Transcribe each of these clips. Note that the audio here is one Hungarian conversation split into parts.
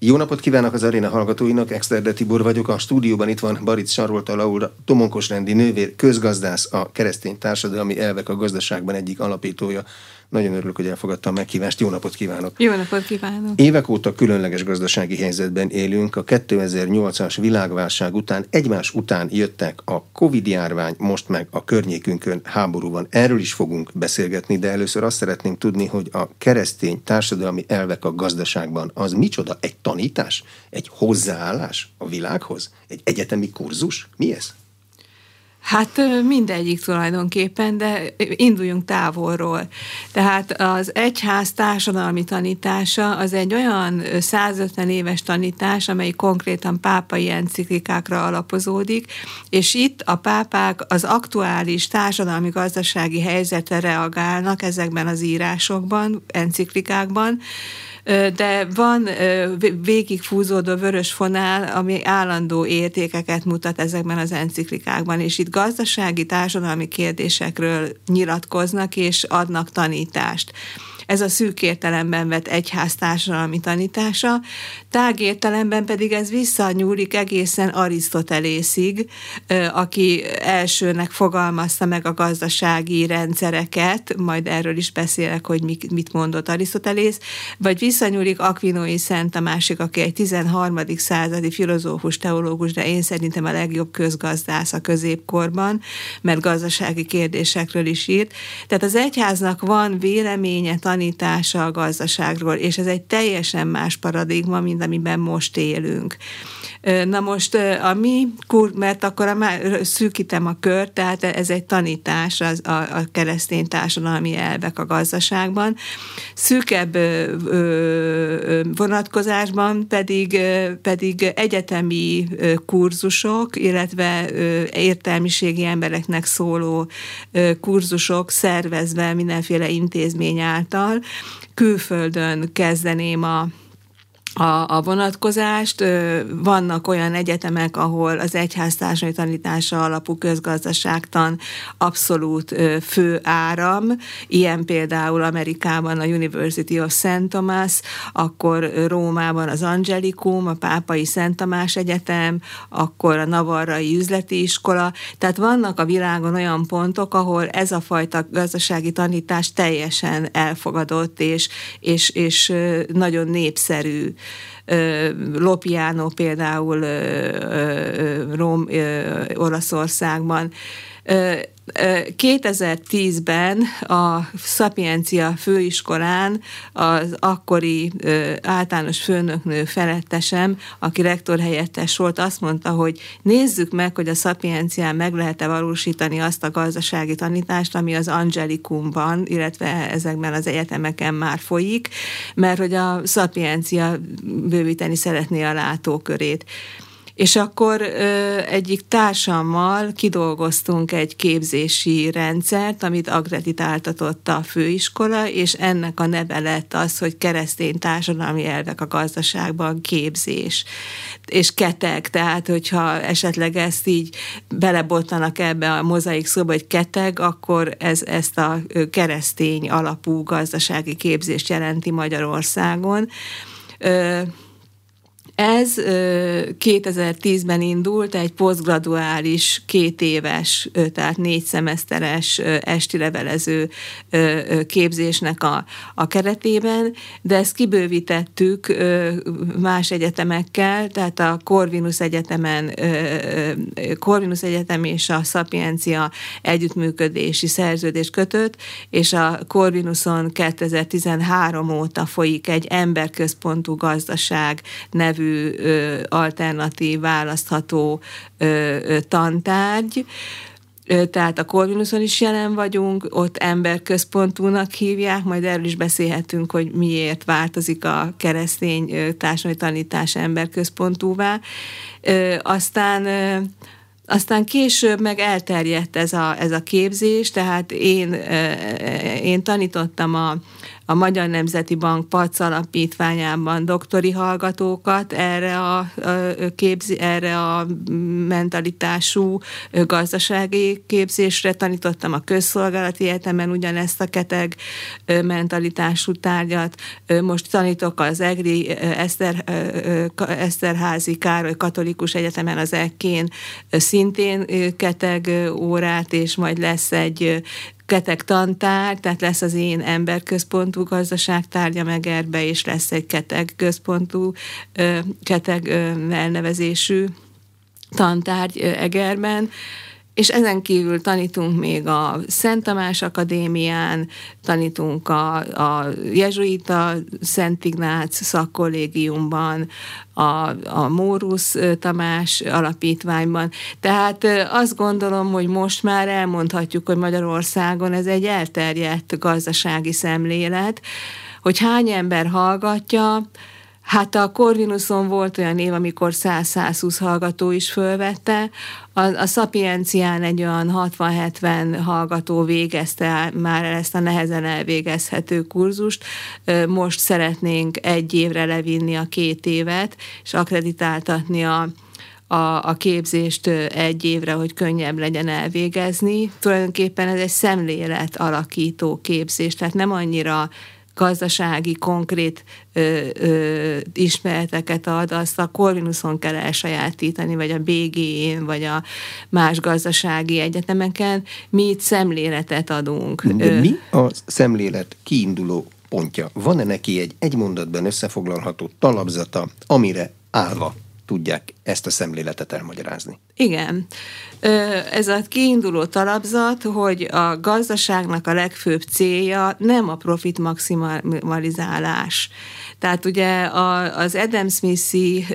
Jó napot kívánok az aréna hallgatóinak, Exterde Tibor vagyok, a stúdióban itt van Baric Sarolta Laura, Tomonkos rendi nővér, közgazdász, a keresztény társadalmi elvek a gazdaságban egyik alapítója. Nagyon örülök, hogy elfogadtam a meghívást. Jó napot kívánok! Jó napot kívánok! Évek óta különleges gazdasági helyzetben élünk. A 2008-as világválság után egymás után jöttek a Covid-járvány, most meg a környékünkön háború van. Erről is fogunk beszélgetni, de először azt szeretném tudni, hogy a keresztény társadalmi elvek a gazdaságban az micsoda? Egy tanítás? Egy hozzáállás a világhoz? Egy egyetemi kurzus? Mi ez? Hát mindegyik tulajdonképpen, de induljunk távolról. Tehát az egyház társadalmi tanítása az egy olyan 150 éves tanítás, amely konkrétan pápai enciklikákra alapozódik, és itt a pápák az aktuális társadalmi-gazdasági helyzetre reagálnak ezekben az írásokban, enciklikákban, de van végig fúzódó vörös fonál, ami állandó értékeket mutat ezekben az enciklikákban, és itt gazdasági, társadalmi kérdésekről nyilatkoznak és adnak tanítást. Ez a szűk értelemben vett egyház társadalmi tanítása, tág értelemben pedig ez visszanyúlik egészen Arisztotelészig, aki elsőnek fogalmazta meg a gazdasági rendszereket, majd erről is beszélek, hogy mit mondott Arisztotelész, vagy visszanyúlik Aquinoi Szent a másik, aki egy 13. századi filozófus, teológus, de én szerintem a legjobb közgazdász a középkorban, mert gazdasági kérdésekről is írt. Tehát az egyháznak van véleménye, tanítása a gazdaságról, és ez egy teljesen más paradigma, mint amiben most élünk. Na most a mi, mert akkor a, szűkítem a kört, tehát ez egy tanítás az, a, a keresztény társadalmi elvek a gazdaságban. Szűkebb ö, ö, vonatkozásban pedig, pedig egyetemi kurzusok, illetve értelmiségi embereknek szóló kurzusok szervezve mindenféle intézmény által. Külföldön kezdeném a a, a vonatkozást. Vannak olyan egyetemek, ahol az egyháztársai tanítása alapú közgazdaságtan abszolút fő áram, ilyen például Amerikában a University of St. Thomas, akkor Rómában az Angelicum, a Pápai Szent Tamás Egyetem, akkor a Navarrai Üzleti Iskola, tehát vannak a világon olyan pontok, ahol ez a fajta gazdasági tanítás teljesen elfogadott és, és, és nagyon népszerű. Lopiano például Róm, Olaszországban 2010-ben a Szapiencia főiskolán az akkori általános főnöknő felettesem, aki rektor helyettes volt, azt mondta, hogy nézzük meg, hogy a Szapiencián meg lehet-e valósítani azt a gazdasági tanítást, ami az Angelikumban, illetve ezekben az egyetemeken már folyik, mert hogy a Szapiencia bővíteni szeretné a látókörét. És akkor ö, egyik társammal kidolgoztunk egy képzési rendszert, amit akreditáltatott a főiskola, és ennek a neve lett az, hogy keresztény társadalmi elvek a gazdaságban képzés. És keteg, tehát hogyha esetleg ezt így belebottanak ebbe a mozaik szóba, hogy keteg, akkor ez ezt a keresztény alapú gazdasági képzést jelenti Magyarországon. Ö, ez 2010-ben indult egy posztgraduális, két éves, tehát négy szemeszteres esti levelező képzésnek a, a keretében, de ezt kibővítettük más egyetemekkel, tehát a Corvinus Egyetemen, Corvinus Egyetem és a Sapiencia együttműködési szerződést kötött, és a Corvinuson 2013 óta folyik egy emberközpontú gazdaság nevű alternatív, választható tantárgy, tehát a Corvinuson is jelen vagyunk, ott emberközpontúnak hívják, majd erről is beszélhetünk, hogy miért változik a keresztény társadalmi tanítás emberközpontúvá. Aztán aztán később meg elterjedt ez a, ez a képzés, tehát én, én tanítottam a, a Magyar Nemzeti Bank PAC alapítványában doktori hallgatókat erre a, képzi, erre a mentalitású gazdasági képzésre tanítottam a közszolgálati egyetemen ugyanezt a keteg mentalitású tárgyat. Most tanítok az EGRI Eszter, Eszterházi Károly Katolikus Egyetemen az EKén szintén keteg órát, és majd lesz egy keteg tantár, tehát lesz az én emberközpontú gazdaságtárgya Megerbe, és lesz egy keteg központú, keteg elnevezésű tantárgy Egerben, és ezen kívül tanítunk még a Szent Tamás Akadémián, tanítunk a, a Jezsuita Szent Ignác szakkollégiumban, a, a Mórusz Tamás alapítványban. Tehát azt gondolom, hogy most már elmondhatjuk, hogy Magyarországon ez egy elterjedt gazdasági szemlélet, hogy hány ember hallgatja, Hát a Corvinuson volt olyan év, amikor 100-120 hallgató is fölvette, a, a Sapiencián egy olyan 60-70 hallgató végezte már ezt a nehezen elvégezhető kurzust. Most szeretnénk egy évre levinni a két évet, és akreditáltatni a a, a képzést egy évre, hogy könnyebb legyen elvégezni. Tulajdonképpen ez egy szemlélet alakító képzés, tehát nem annyira gazdasági, konkrét ö, ö, ismereteket ad, azt a Corvinuson kell elsajátítani, vagy a BG-n, vagy a más gazdasági egyetemeken. Mi itt szemléletet adunk. De mi a szemlélet kiinduló pontja? Van-e neki egy egy mondatban összefoglalható talapzata, amire állva tudják ezt a szemléletet elmagyarázni. Igen. Ez a kiinduló talapzat, hogy a gazdaságnak a legfőbb célja nem a profit maximalizálás. Tehát ugye az Adam Smith-i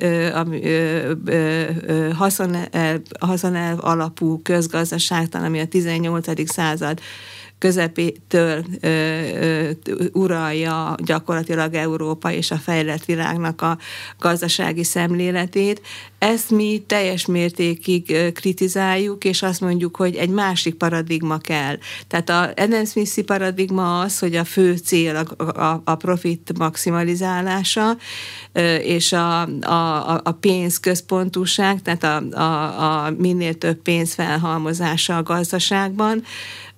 haszonelv, alapú közgazdaságtan, ami a 18. század közepétől ö, ö, uralja gyakorlatilag Európa és a fejlett világnak a gazdasági szemléletét. Ezt mi teljes mértékig kritizáljuk, és azt mondjuk, hogy egy másik paradigma kell. Tehát a Adam smith paradigma az, hogy a fő cél a, a, a profit maximalizálása, és a, a, a pénzközpontúság, tehát a, a, a minél több pénz felhalmozása a gazdaságban,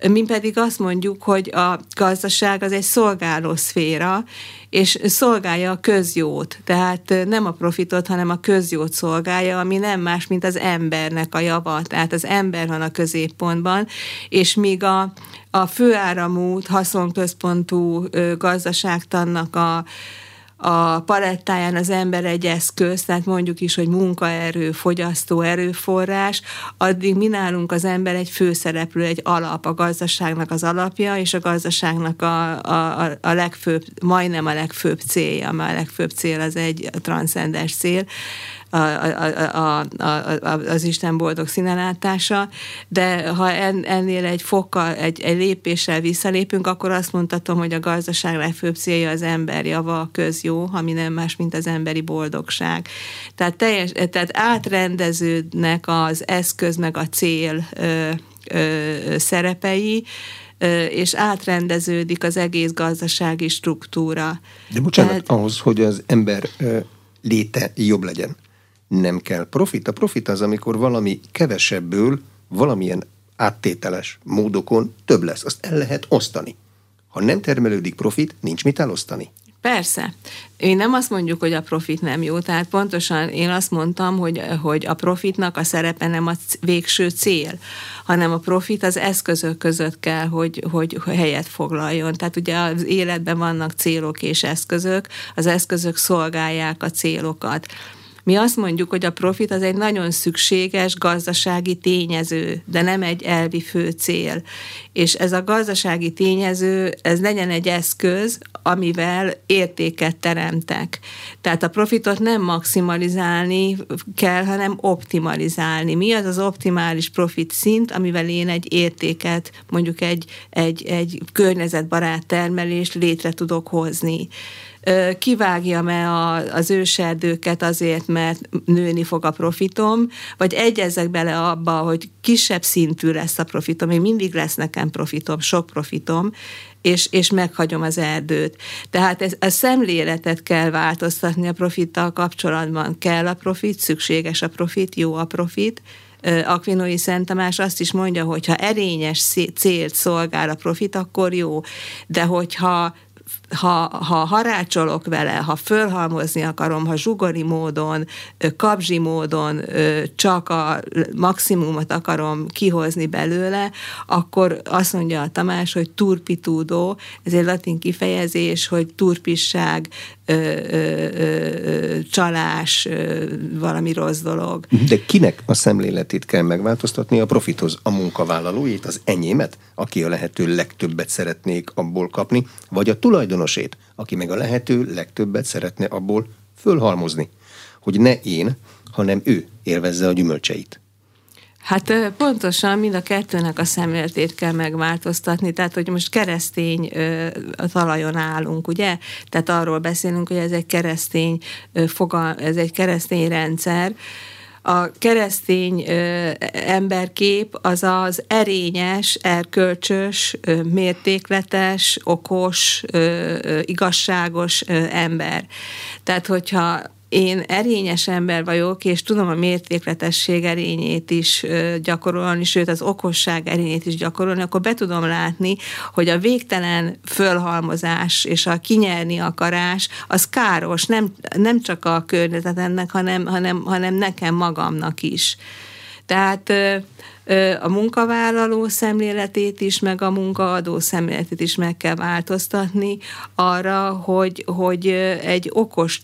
mi pedig azt mondjuk, hogy a gazdaság az egy szolgáló szféra, és szolgálja a közjót, tehát nem a profitot, hanem a közjót szolgálja, ami nem más, mint az embernek a java, tehát az ember van a középpontban, és míg a, a főáramú, haszonközpontú gazdaságtannak a a palettáján az ember egy eszköz, tehát mondjuk is, hogy munkaerő, fogyasztó erőforrás, addig mi nálunk az ember egy főszereplő, egy alap, a gazdaságnak az alapja, és a gazdaságnak a, a, a legfőbb, majdnem a legfőbb célja, mert a legfőbb cél az egy transzcendens cél, a, a, a, a, az Isten boldog színelátása, de ha ennél egy fokkal, egy, egy lépéssel visszalépünk, akkor azt mondhatom, hogy a gazdaság legfőbb célja az ember java, a közjó, ami nem más, mint az emberi boldogság. Tehát, teljes, tehát átrendeződnek az eszköz meg a cél ö, ö, szerepei, és átrendeződik az egész gazdasági struktúra. De bocsánat, Tehát, ahhoz, hogy az ember léte jobb legyen, nem kell profit. A profit az, amikor valami kevesebből valamilyen áttételes módokon több lesz. Azt el lehet osztani. Ha nem termelődik profit, nincs mit elosztani. Persze. Én nem azt mondjuk, hogy a profit nem jó, tehát pontosan én azt mondtam, hogy, hogy a profitnak a szerepe nem a végső cél, hanem a profit az eszközök között kell, hogy, hogy helyet foglaljon. Tehát ugye az életben vannak célok és eszközök, az eszközök szolgálják a célokat. Mi azt mondjuk, hogy a profit az egy nagyon szükséges gazdasági tényező, de nem egy elvi fő cél. És ez a gazdasági tényező, ez legyen egy eszköz, amivel értéket teremtek. Tehát a profitot nem maximalizálni kell, hanem optimalizálni. Mi az az optimális profit szint, amivel én egy értéket, mondjuk egy, egy, egy környezetbarát termelést létre tudok hozni kivágjam-e az őserdőket azért, mert nőni fog a profitom, vagy egyezek bele abba, hogy kisebb szintű lesz a profitom, még mindig lesz nekem profitom, sok profitom, és, és meghagyom az erdőt. Tehát ez, a szemléletet kell változtatni a profittal kapcsolatban. Kell a profit, szükséges a profit, jó a profit, Akvinói Szent Tamás azt is mondja, hogy ha erényes célt szolgál a profit, akkor jó, de hogyha ha, ha harácsolok vele, ha fölhalmozni akarom, ha zsugori módon, kapzsi módon csak a maximumot akarom kihozni belőle, akkor azt mondja a Tamás, hogy turpitúdó, ez egy latin kifejezés, hogy turpisság, ö, ö, csalás, ö, valami rossz dolog. De kinek a szemléletét kell megváltoztatni a profithoz? A munkavállalóit, az enyémet, aki a lehető legtöbbet szeretnék abból kapni, vagy a tulajdonosét, aki meg a lehető legtöbbet szeretne abból fölhalmozni? Hogy ne én, hanem ő élvezze a gyümölcseit. Hát pontosan mind a kettőnek a szemléletét kell megváltoztatni, tehát hogy most keresztény a talajon állunk, ugye? Tehát arról beszélünk, hogy ez egy keresztény fogal, ez egy keresztény rendszer, a keresztény ö, emberkép az az erényes, erkölcsös, ö, mértékletes, okos, ö, ö, igazságos ö, ember. Tehát, hogyha én erényes ember vagyok, és tudom a mértékletesség erényét is gyakorolni, sőt az okosság erényét is gyakorolni, akkor be tudom látni, hogy a végtelen fölhalmozás és a kinyerni akarás az káros, nem, nem csak a környezetemnek, hanem, hanem, hanem nekem magamnak is. Tehát a munkavállaló szemléletét is, meg a munkaadó szemléletét is meg kell változtatni arra, hogy, hogy egy okos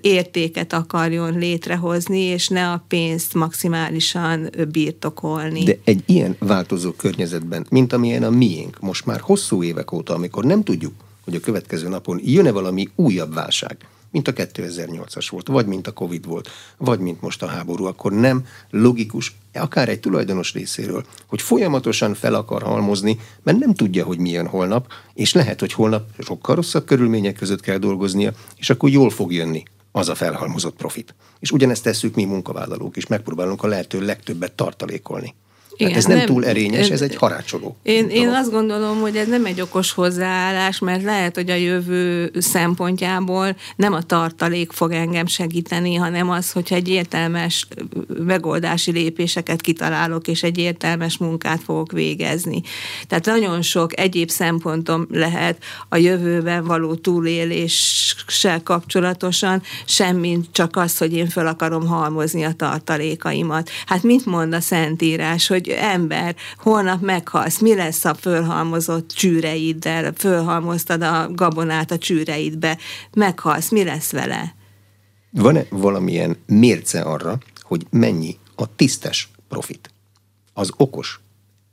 értéket akarjon létrehozni, és ne a pénzt maximálisan birtokolni. De egy ilyen változó környezetben, mint amilyen a miénk, most már hosszú évek óta, amikor nem tudjuk, hogy a következő napon jön-e valami újabb válság, mint a 2008-as volt, vagy mint a Covid volt, vagy mint most a háború, akkor nem logikus, akár egy tulajdonos részéről, hogy folyamatosan fel akar halmozni, mert nem tudja, hogy milyen holnap, és lehet, hogy holnap sokkal rosszabb körülmények között kell dolgoznia, és akkor jól fog jönni az a felhalmozott profit. És ugyanezt tesszük mi munkavállalók is, megpróbálunk a lehető legtöbbet tartalékolni. Igen, hát ez nem, nem túl erényes, ez egy harácsoló. Én, én azt gondolom, hogy ez nem egy okos hozzáállás, mert lehet, hogy a jövő szempontjából nem a tartalék fog engem segíteni, hanem az, hogyha egy értelmes megoldási lépéseket kitalálok, és egy értelmes munkát fogok végezni. Tehát nagyon sok egyéb szempontom lehet a jövőben való túléléssel kapcsolatosan, semmint csak az, hogy én fel akarom halmozni a tartalékaimat. Hát mit mond a Szentírás, hogy hogy ember, holnap meghalsz, mi lesz a fölhalmozott csűreiddel, fölhalmoztad a gabonát a csűreidbe, meghalsz, mi lesz vele? Van-e valamilyen mérce arra, hogy mennyi a tisztes profit? Az okos,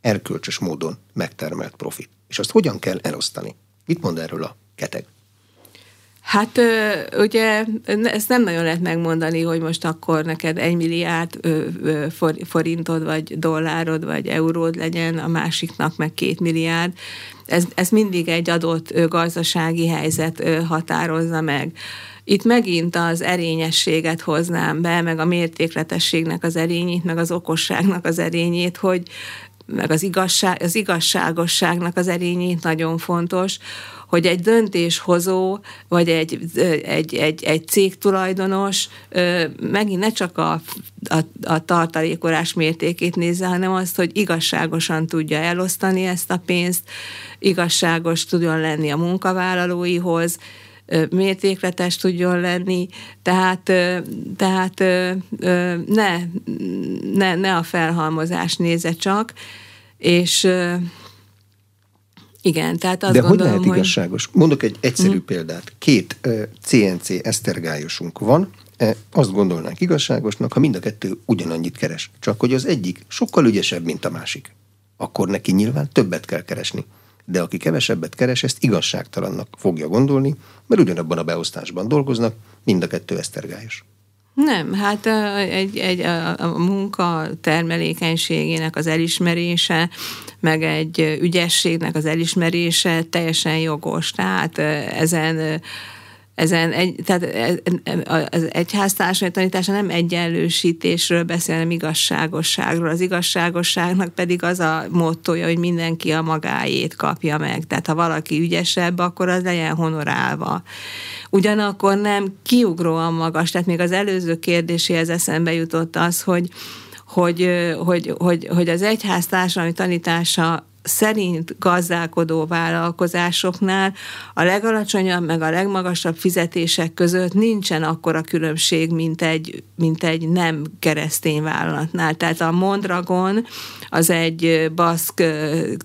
erkölcsös módon megtermelt profit. És azt hogyan kell elosztani? Mit mond erről a keteg? Hát ugye ezt nem nagyon lehet megmondani, hogy most akkor neked egy milliárd forintod, vagy dollárod, vagy euród legyen, a másiknak meg két milliárd. Ez, ez mindig egy adott gazdasági helyzet határozza meg. Itt megint az erényességet hoznám be, meg a mértékletességnek az erényét, meg az okosságnak az erényét, hogy meg az, igazság, az igazságosságnak az erényét nagyon fontos, hogy egy döntéshozó, vagy egy, egy, egy, egy cégtulajdonos megint ne csak a, a, a tartalékolás mértékét nézze, hanem azt, hogy igazságosan tudja elosztani ezt a pénzt, igazságos tudjon lenni a munkavállalóihoz, mértékletes tudjon lenni, tehát, tehát ne, ne, ne a felhalmozás néze csak, és igen, tehát azt De gondolom, hogy lehet igazságos? Mondok egy egyszerű hmm. példát. Két uh, CNC esztergályosunk van, azt gondolnánk igazságosnak, ha mind a kettő ugyanannyit keres. Csak hogy az egyik sokkal ügyesebb, mint a másik. Akkor neki nyilván többet kell keresni. De aki kevesebbet keres, ezt igazságtalannak fogja gondolni, mert ugyanabban a beosztásban dolgoznak, mind a kettő esztergályos. Nem, hát egy, egy, a, a munka termelékenységének az elismerése, meg egy ügyességnek az elismerése teljesen jogos. Tehát ezen ezen egy, tehát e, e, az egyháztársai tanítása nem egyenlősítésről beszél, hanem igazságosságról. Az igazságosságnak pedig az a mottoja, hogy mindenki a magáét kapja meg. Tehát ha valaki ügyesebb, akkor az legyen honorálva. Ugyanakkor nem kiugróan magas, tehát még az előző kérdéséhez eszembe jutott az, hogy hogy, hogy, hogy, hogy az egyház társadalmi tanítása szerint gazdálkodó vállalkozásoknál a legalacsonyabb meg a legmagasabb fizetések között nincsen akkora különbség, mint egy, mint egy nem keresztény vállalatnál. Tehát a Mondragon az egy baszk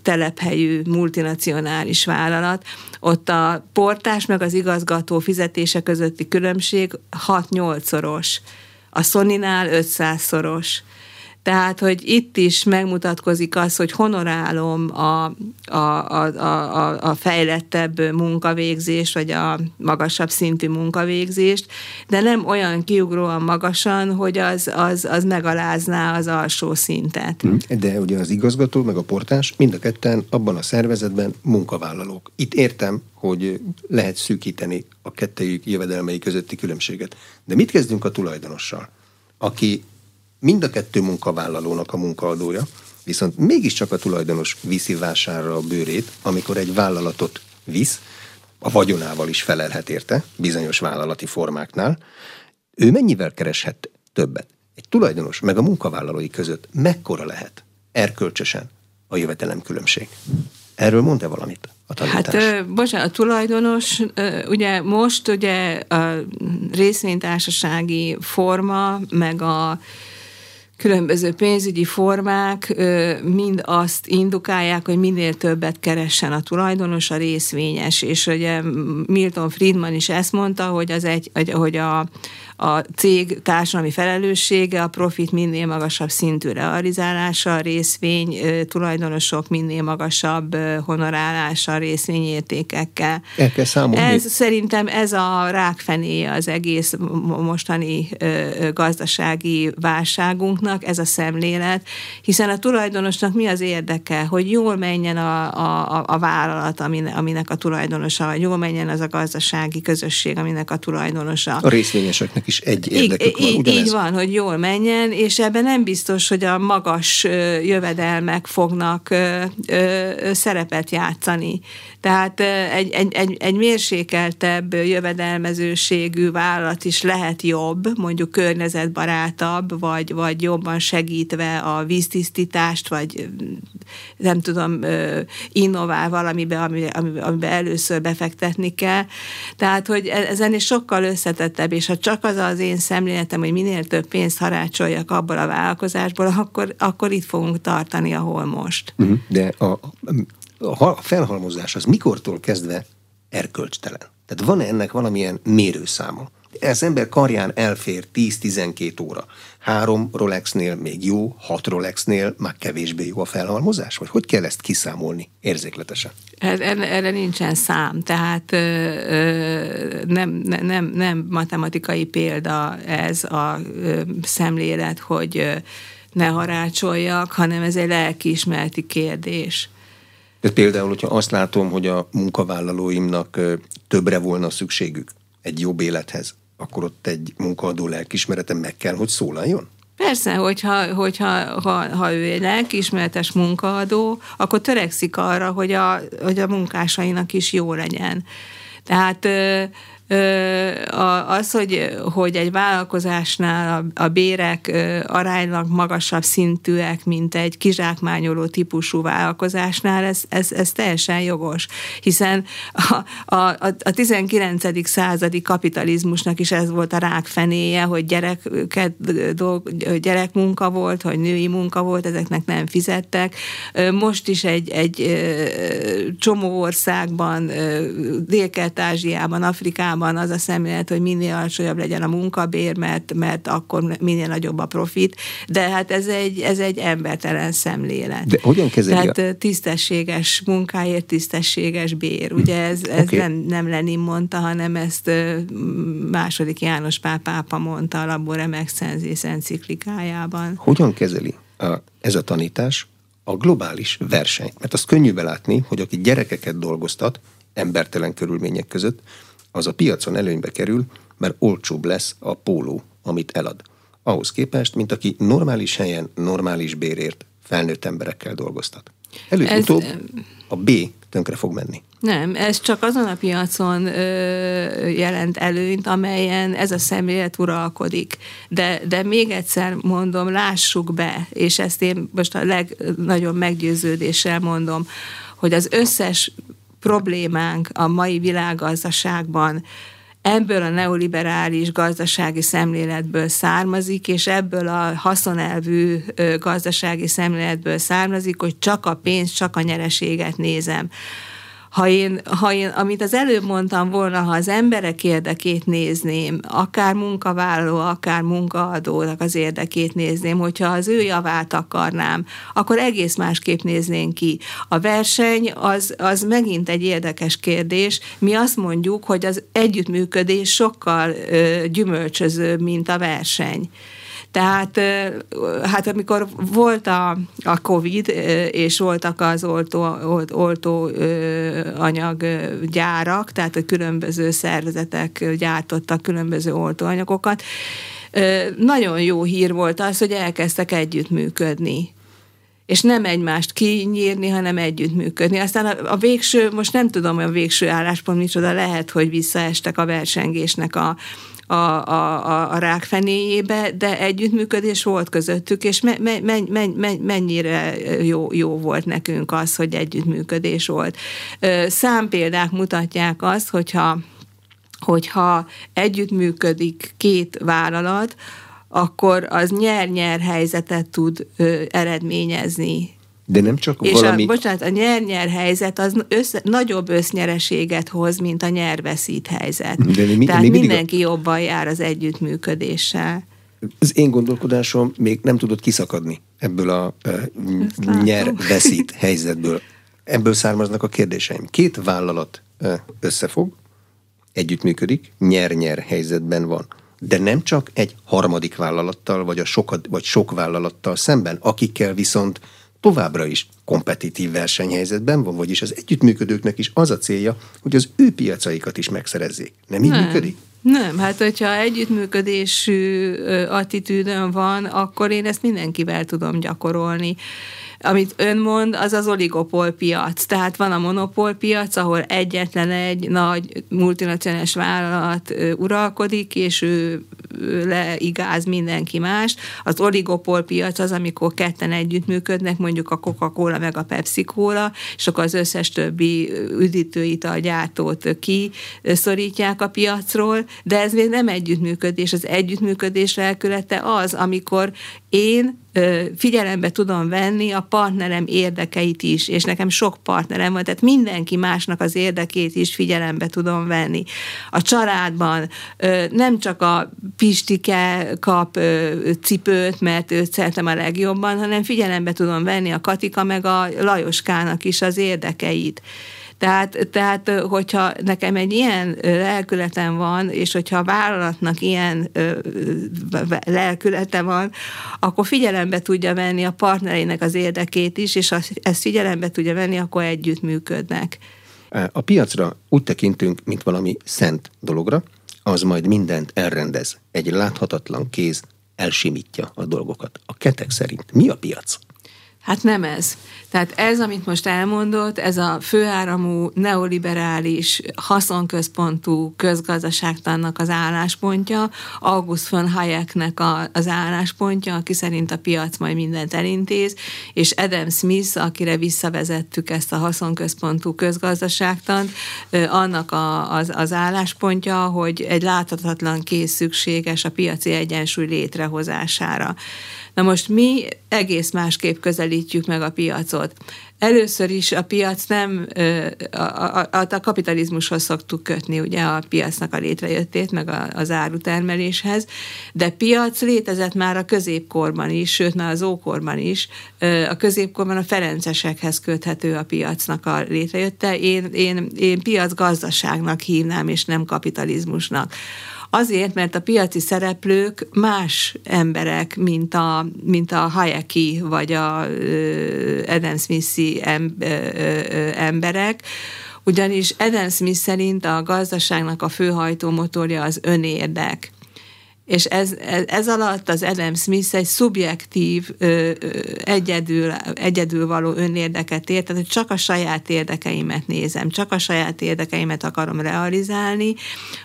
telephelyű multinacionális vállalat, ott a portás meg az igazgató fizetése közötti különbség 6-8 szoros, a Sony-nál 500-szoros. Tehát, hogy itt is megmutatkozik az, hogy honorálom a, a, a, a, a fejlettebb munkavégzést, vagy a magasabb szintű munkavégzést, de nem olyan kiugróan magasan, hogy az, az, az megalázná az alsó szintet. Hm, de ugye az igazgató, meg a portás mind a ketten abban a szervezetben munkavállalók. Itt értem, hogy lehet szűkíteni a kettejük jövedelmei közötti különbséget. De mit kezdünk a tulajdonossal, aki mind a kettő munkavállalónak a munkaadója, viszont mégiscsak a tulajdonos viszi vásárra a bőrét, amikor egy vállalatot visz, a vagyonával is felelhet érte, bizonyos vállalati formáknál, ő mennyivel kereshet többet? Egy tulajdonos meg a munkavállalói között mekkora lehet erkölcsösen a jövetelem különbség? Erről mond-e valamit a tanítás? Hát, bocsánat, a tulajdonos, ugye most ugye a részvénytársasági forma, meg a különböző pénzügyi formák mind azt indukálják, hogy minél többet keressen a tulajdonos, a részvényes, és ugye Milton Friedman is ezt mondta, hogy, az egy, hogy a, a cég társadalmi felelőssége, a profit minél magasabb szintű realizálása, a részvény tulajdonosok minél magasabb honorálása részvényértékekkel. El kell számolni. Ez szerintem ez a rákfenéje az egész mostani gazdasági válságunknak, ez a szemlélet, hiszen a tulajdonosnak mi az érdeke, hogy jól menjen a, a, a vállalat, aminek a tulajdonosa, vagy jól menjen az a gazdasági közösség, aminek a tulajdonosa. A részvényeseknek is egy érdekük van. Ugyanez. Így van, hogy jól menjen, és ebben nem biztos, hogy a magas jövedelmek fognak szerepet játszani. Tehát egy, egy, egy, egy mérsékeltebb jövedelmezőségű vállalat is lehet jobb, mondjuk környezetbarátabb, vagy, vagy jobban segítve a víztisztítást, vagy nem tudom, innovál valamibe, amiben, amiben először befektetni kell. Tehát, hogy e, ezen is sokkal összetettebb, és ha csak az az én szemléletem, hogy minél több pénzt harácsoljak abból a vállalkozásból, akkor, akkor itt fogunk tartani, ahol most. Uh-huh. De a, a felhalmozás az mikortól kezdve erkölcstelen? Tehát van-e ennek valamilyen mérőszáma? Ez ember karján elfér 10-12 óra. Három Rolexnél még jó, hat Rolexnél már kevésbé jó a felhalmozás? Vagy hogy kell ezt kiszámolni érzékletesen? Erre, erre nincsen szám, tehát nem, nem, nem matematikai példa ez a szemlélet, hogy ne harácsoljak, hanem ez egy lelkiismereti kérdés. Tehát például, hogyha azt látom, hogy a munkavállalóimnak többre volna szükségük egy jobb élethez, akkor ott egy munkaadó lelkismerete meg kell, hogy szólaljon? Persze, hogyha, hogyha ha, ha ő egy lelkiismeretes munkaadó, akkor törekszik arra, hogy a, hogy a munkásainak is jó legyen. Tehát az, hogy, hogy egy vállalkozásnál a, bérek aránylag magasabb szintűek, mint egy kizsákmányoló típusú vállalkozásnál, ez, ez, ez teljesen jogos, hiszen a, a, a 19. századi kapitalizmusnak is ez volt a rákfenéje, hogy gyereket, dolg, gyerekmunka volt, hogy női munka volt, ezeknek nem fizettek. Most is egy, egy csomó országban, Dél-Kelet-Ázsiában, Afrikában, Kínában az a szemlélet, hogy minél alacsonyabb legyen a munkabér, mert, mert akkor minél nagyobb a profit, de hát ez egy, ez egy embertelen szemlélet. De hogyan kezeli? Tehát tisztességes munkáért tisztességes bér. Ugye ez, ez okay. nem, nem Lenin mondta, hanem ezt második János Pál pápa mondta a Labore Maxenzis enciklikájában. Hogyan kezeli a, ez a tanítás a globális versenyt? Mert azt könnyű belátni, hogy aki gyerekeket dolgoztat, embertelen körülmények között, az a piacon előnybe kerül, mert olcsóbb lesz a póló, amit elad. Ahhoz képest, mint aki normális helyen, normális bérért felnőtt emberekkel dolgoztat. Előbb-utóbb a B tönkre fog menni. Nem, ez csak azon a piacon ö, jelent előnyt, amelyen ez a szemlélet uralkodik. De, de még egyszer mondom, lássuk be, és ezt én most a legnagyobb meggyőződéssel mondom, hogy az összes problémánk a mai világgazdaságban ebből a neoliberális gazdasági szemléletből származik, és ebből a haszonelvű gazdasági szemléletből származik, hogy csak a pénz, csak a nyereséget nézem ha én, ha én, amit az előbb mondtam volna, ha az emberek érdekét nézném, akár munkavállaló, akár munkaadónak az érdekét nézném, hogyha az ő javát akarnám, akkor egész másképp néznénk ki. A verseny az, az megint egy érdekes kérdés. Mi azt mondjuk, hogy az együttműködés sokkal ö, gyümölcsözőbb, mint a verseny. Tehát hát amikor volt a, a COVID, és voltak az oltó, oltó anyaggyárak, tehát a különböző szervezetek gyártottak különböző oltóanyagokat, nagyon jó hír volt az, hogy elkezdtek együttműködni és nem egymást kinyírni, hanem együttműködni. Aztán a, a végső, most nem tudom, hogy a végső álláspont micsoda, lehet, hogy visszaestek a versengésnek a, a, a, a rákfenéjébe, de együttműködés volt közöttük, és me, me, me, me, mennyire jó, jó volt nekünk az, hogy együttműködés volt. Számpéldák mutatják azt, hogyha, hogyha együttműködik két vállalat, akkor az nyer-nyer helyzetet tud ö, eredményezni. De nem csak és valami... a, bocsánat, a nyer-nyer helyzet az össze, nagyobb össznyereséget hoz, mint a nyer-veszít helyzet. De mi, Tehát mi mindenki a... jobban jár az együttműködéssel. Az én gondolkodásom még nem tudott kiszakadni ebből a uh, nyer-veszít helyzetből. Ebből származnak a kérdéseim. Két vállalat uh, összefog, együttműködik, nyer-nyer helyzetben van de nem csak egy harmadik vállalattal, vagy, a sokat, vagy sok vállalattal szemben, akikkel viszont továbbra is kompetitív versenyhelyzetben van, vagyis az együttműködőknek is az a célja, hogy az ő piacaikat is megszerezzék. Nem így nem. működik? Nem, hát hogyha együttműködésű attitűdön van, akkor én ezt mindenkivel tudom gyakorolni amit ön mond, az az oligopol piac. Tehát van a monopól piac, ahol egyetlen egy nagy multinacionális vállalat uralkodik, és ő leigáz mindenki más. Az oligopol piac az, amikor ketten együttműködnek, mondjuk a Coca-Cola meg a Pepsi-Cola, és akkor az összes többi üdítőitalgyártót kiszorítják a piacról, de ez még nem együttműködés. Az együttműködés lelkülete az, amikor én figyelembe tudom venni a partnerem érdekeit is, és nekem sok partnerem van, tehát mindenki másnak az érdekét is figyelembe tudom venni. A családban nem csak a Pistike kap cipőt, mert őt szeretem a legjobban, hanem figyelembe tudom venni a Katika meg a Lajoskának is az érdekeit. Tehát, tehát, hogyha nekem egy ilyen lelkületem van, és hogyha a vállalatnak ilyen lelkülete van, akkor figyelembe tudja venni a partnereinek az érdekét is, és ha ezt figyelembe tudja venni, akkor együtt működnek. A piacra úgy tekintünk, mint valami szent dologra, az majd mindent elrendez. Egy láthatatlan kéz elsimítja a dolgokat. A ketek szerint mi a piac? Hát nem ez. Tehát ez, amit most elmondott, ez a főáramú, neoliberális, haszonközpontú közgazdaságtannak az álláspontja, August von Hayeknek a, az álláspontja, aki szerint a piac majd mindent elintéz, és Adam Smith, akire visszavezettük ezt a haszonközpontú közgazdaságtant, annak a, az, az álláspontja, hogy egy láthatatlan kész szükséges a piaci egyensúly létrehozására. Na most mi egész másképp közelítjük meg a piacot. Először is a piac nem, a, a, a kapitalizmushoz szoktuk kötni ugye a piacnak a létrejöttét, meg a, az árutermeléshez, de piac létezett már a középkorban is, sőt már az ókorban is. A középkorban a ferencesekhez köthető a piacnak a létrejötte. Én, én, én piac gazdaságnak hívnám, és nem kapitalizmusnak. Azért, mert a piaci szereplők más emberek, mint a, mint a Hayeki vagy a Adam Smithi emberek, Ugyanis Adam Smith szerint a gazdaságnak a főhajtó motorja az önérdek és ez, ez, alatt az Adam Smith egy szubjektív, ö, ö, egyedül, egyedül való önérdeket ért, tehát hogy csak a saját érdekeimet nézem, csak a saját érdekeimet akarom realizálni,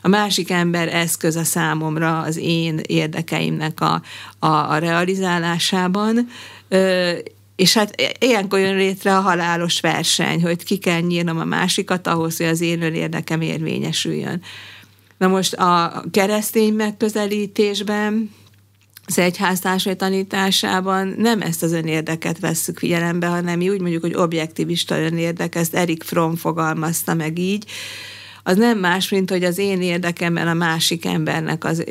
a másik ember eszköz a számomra az én érdekeimnek a, a, a realizálásában, ö, és hát ilyenkor jön létre a halálos verseny, hogy ki kell nyírnom a másikat ahhoz, hogy az én önérdekem érvényesüljön. Na most a keresztény megközelítésben az egyháztársai tanításában nem ezt az önérdeket vesszük figyelembe, hanem mi úgy mondjuk, hogy objektivista önérdek, ezt Erik Fromm fogalmazta meg így, az nem más, mint hogy az én érdekemben a másik embernek, az,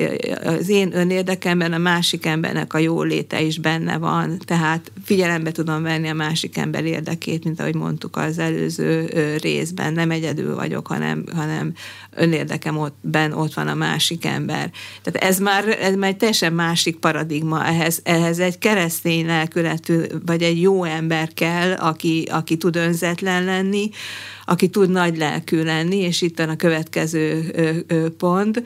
az én önérdekemben a másik embernek a jóléte is benne van. Tehát figyelembe tudom venni a másik ember érdekét, mint ahogy mondtuk az előző részben. Nem egyedül vagyok, hanem, hanem önérdekemben ott van a másik ember. Tehát ez már, ez már egy teljesen másik paradigma. Ehhez, ehhez egy keresztény lelkületű, vagy egy jó ember kell, aki, aki tud önzetlen lenni, aki tud nagy lelkű lenni, és itt a következő pont.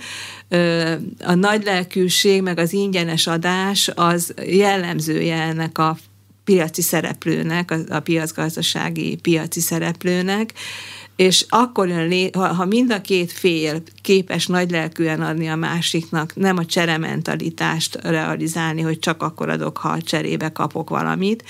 A nagy lelkűség, meg az ingyenes adás az jellemzője ennek a piaci szereplőnek, a, a piacgazdasági piaci szereplőnek, és akkor jön ha, mind a két fél képes nagylelkűen adni a másiknak, nem a cserementalitást realizálni, hogy csak akkor adok, ha cserébe kapok valamit,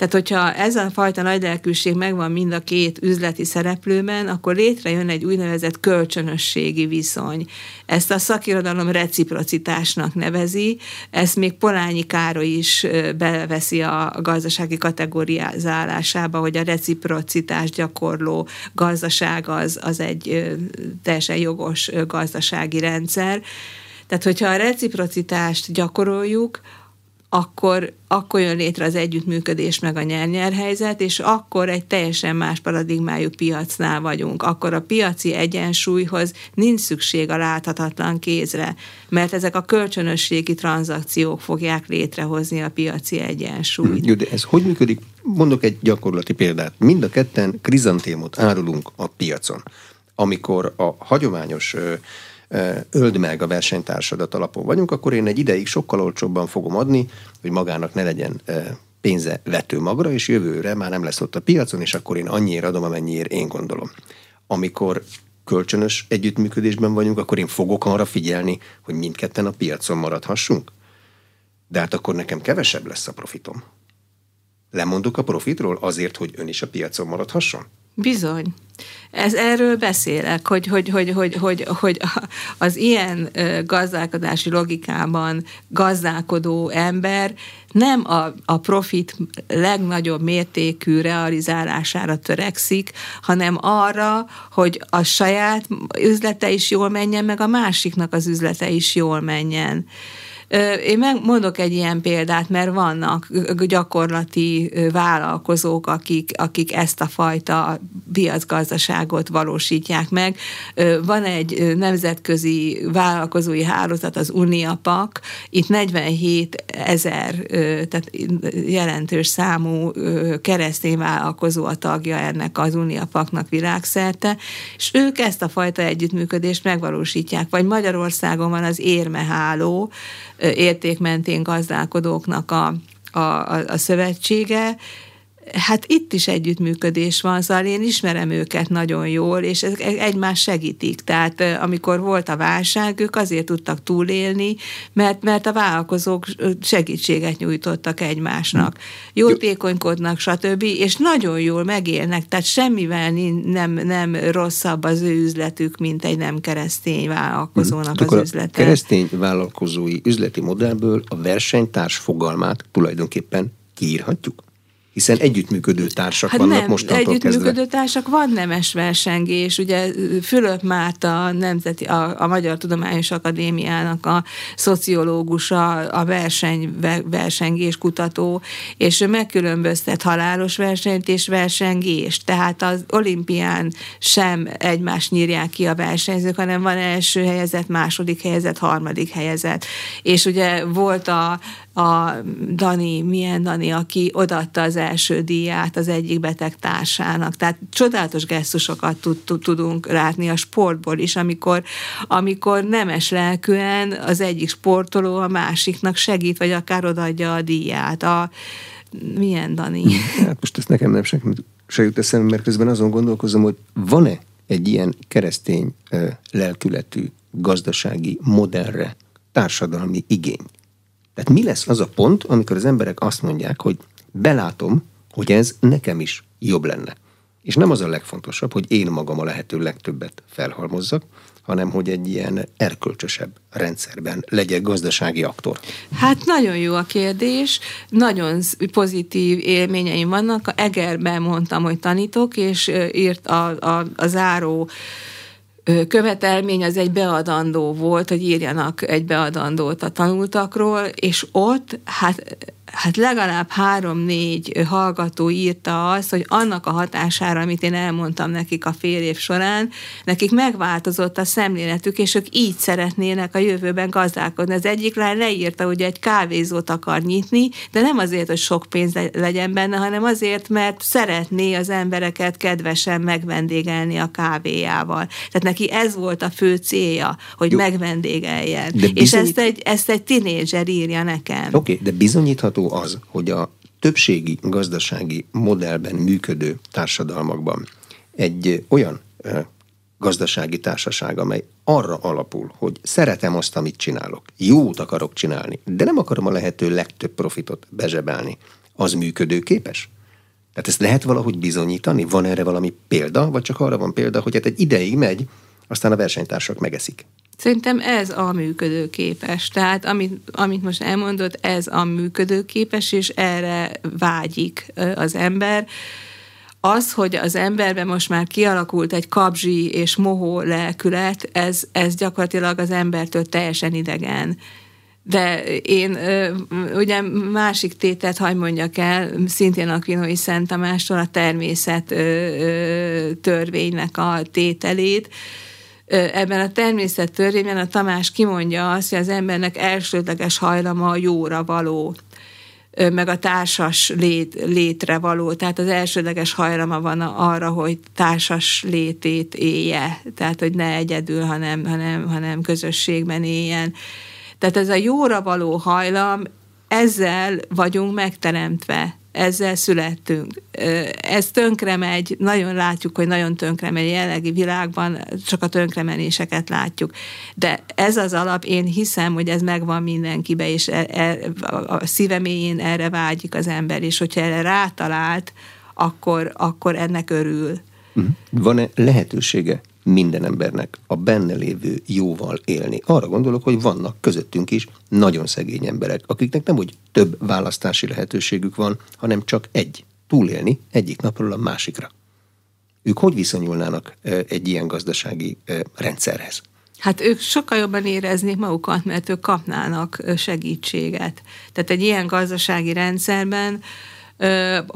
tehát, hogyha ez a fajta nagy lelkűség megvan mind a két üzleti szereplőben, akkor létrejön egy úgynevezett kölcsönösségi viszony. Ezt a szakirodalom reciprocitásnak nevezi, ezt még Polányi Károly is beveszi a gazdasági kategóriázálásába, hogy a reciprocitás gyakorló gazdaság az, az egy teljesen jogos gazdasági rendszer. Tehát, hogyha a reciprocitást gyakoroljuk, akkor, akkor jön létre az együttműködés meg a nyer helyzet, és akkor egy teljesen más paradigmájú piacnál vagyunk. Akkor a piaci egyensúlyhoz nincs szükség a láthatatlan kézre, mert ezek a kölcsönösségi tranzakciók fogják létrehozni a piaci egyensúlyt. Jó, de ez hogy működik? Mondok egy gyakorlati példát. Mind a ketten krizantémot árulunk a piacon. Amikor a hagyományos öld meg a versenytársadat alapon vagyunk, akkor én egy ideig sokkal olcsóbban fogom adni, hogy magának ne legyen pénze vető magra, és jövőre már nem lesz ott a piacon, és akkor én annyiért adom, amennyiért én gondolom. Amikor kölcsönös együttműködésben vagyunk, akkor én fogok arra figyelni, hogy mindketten a piacon maradhassunk? De hát akkor nekem kevesebb lesz a profitom. Lemondok a profitról azért, hogy ön is a piacon maradhasson? Bizony. Ez, erről beszélek, hogy, hogy, hogy, hogy, hogy, hogy az ilyen gazdálkodási logikában gazdálkodó ember nem a, a profit legnagyobb mértékű realizálására törekszik, hanem arra, hogy a saját üzlete is jól menjen, meg a másiknak az üzlete is jól menjen. Én megmondok egy ilyen példát, mert vannak gyakorlati vállalkozók, akik, akik ezt a fajta piacgazdaságot valósítják meg. Van egy nemzetközi vállalkozói hálózat, az Uniapak, itt 47 ezer, tehát jelentős számú keresztény vállalkozó a tagja ennek az Uniapaknak világszerte, és ők ezt a fajta együttműködést megvalósítják. Vagy Magyarországon van az érmeháló, értékmentén gazdálkodóknak a, a, a, szövetsége, hát itt is együttműködés van, szóval én ismerem őket nagyon jól, és ezek egymás segítik. Tehát amikor volt a válság, ők azért tudtak túlélni, mert, mert a vállalkozók segítséget nyújtottak egymásnak. Jótékonykodnak, stb. És nagyon jól megélnek, tehát semmivel nem, nem rosszabb az ő üzletük, mint egy nem keresztény vállalkozónak hmm. az üzlete. A keresztény vállalkozói üzleti modellből a versenytárs fogalmát tulajdonképpen kiírhatjuk? Hiszen együttműködő társak hát vannak nem, mostantól együttműködő kezdve. társak, van nemes versengés. Ugye Fülöp Márta, nemzeti, a, a Magyar Tudományos Akadémiának a szociológusa, a verseny, versengés kutató, és ő megkülönböztet halálos versenyt és versengést. Tehát az olimpián sem egymást nyírják ki a versenyzők, hanem van első helyezett, második helyezett, harmadik helyezett. És ugye volt a a Dani, milyen Dani, aki odatta az első díját az egyik beteg társának. Tehát csodálatos gesztusokat tud, tud, tudunk látni a sportból is, amikor, amikor nemes lelkűen az egyik sportoló a másiknak segít, vagy akár odaadja a díját. A, milyen Dani? Hát most ezt nekem nem se jut eszembe, mert közben azon gondolkozom, hogy van-e egy ilyen keresztény lelkületű gazdasági modellre társadalmi igény. Tehát mi lesz az a pont, amikor az emberek azt mondják, hogy belátom, hogy ez nekem is jobb lenne. És nem az a legfontosabb, hogy én magam a lehető legtöbbet felhalmozzak, hanem hogy egy ilyen erkölcsösebb rendszerben legyek gazdasági aktor? Hát nagyon jó a kérdés, nagyon pozitív élményeim vannak. A Egerben mondtam, hogy tanítok, és írt a, a, a záró követelmény az egy beadandó volt, hogy írjanak egy beadandót a tanultakról, és ott hát hát legalább három-négy hallgató írta azt, hogy annak a hatására, amit én elmondtam nekik a fél év során, nekik megváltozott a szemléletük, és ők így szeretnének a jövőben gazdálkodni. Az egyik lány leírta, hogy egy kávézót akar nyitni, de nem azért, hogy sok pénz legyen benne, hanem azért, mert szeretné az embereket kedvesen megvendégelni a kávéjával. Tehát neki ez volt a fő célja, hogy Jó. megvendégeljen. De bizonyít... És ezt egy, ezt egy tinédzser írja nekem. Oké, okay, de bizonyítható látható az, hogy a többségi gazdasági modellben működő társadalmakban egy olyan gazdasági társaság, amely arra alapul, hogy szeretem azt, amit csinálok, jót akarok csinálni, de nem akarom a lehető legtöbb profitot bezsebelni, az működőképes? Tehát ezt lehet valahogy bizonyítani? Van erre valami példa, vagy csak arra van példa, hogy hát egy ideig megy, aztán a versenytársak megeszik? Szerintem ez a működőképes. Tehát amit, amit most elmondott, ez a működőképes, és erre vágyik az ember. Az, hogy az emberben most már kialakult egy kabzsi és mohó lelkület, ez, ez gyakorlatilag az embertől teljesen idegen. De én ugye másik tétet, hagy mondjak el, szintén a Kvinói Szent Tamástól a természet törvénynek a tételét, ebben a természet törvényben a Tamás kimondja azt, hogy az embernek elsődleges hajlama a jóra való meg a társas lét, létre való, tehát az elsődleges hajlama van arra, hogy társas létét élje, tehát hogy ne egyedül, hanem, hanem, hanem közösségben éljen. Tehát ez a jóra való hajlam, ezzel vagyunk megteremtve ezzel születtünk. Ez tönkre megy, nagyon látjuk, hogy nagyon tönkre megy jelenlegi világban, csak a tönkremenéseket látjuk. De ez az alap, én hiszem, hogy ez megvan mindenkibe, és e, e, a szíveméjén erre vágyik az ember, és hogyha erre rátalált, akkor, akkor ennek örül. Mhm. Van-e lehetősége minden embernek a benne lévő jóval élni. Arra gondolok, hogy vannak közöttünk is nagyon szegény emberek, akiknek nem úgy több választási lehetőségük van, hanem csak egy, túlélni egyik napról a másikra. Ők hogy viszonyulnának egy ilyen gazdasági rendszerhez? Hát ők sokkal jobban éreznék magukat, mert ők kapnának segítséget. Tehát egy ilyen gazdasági rendszerben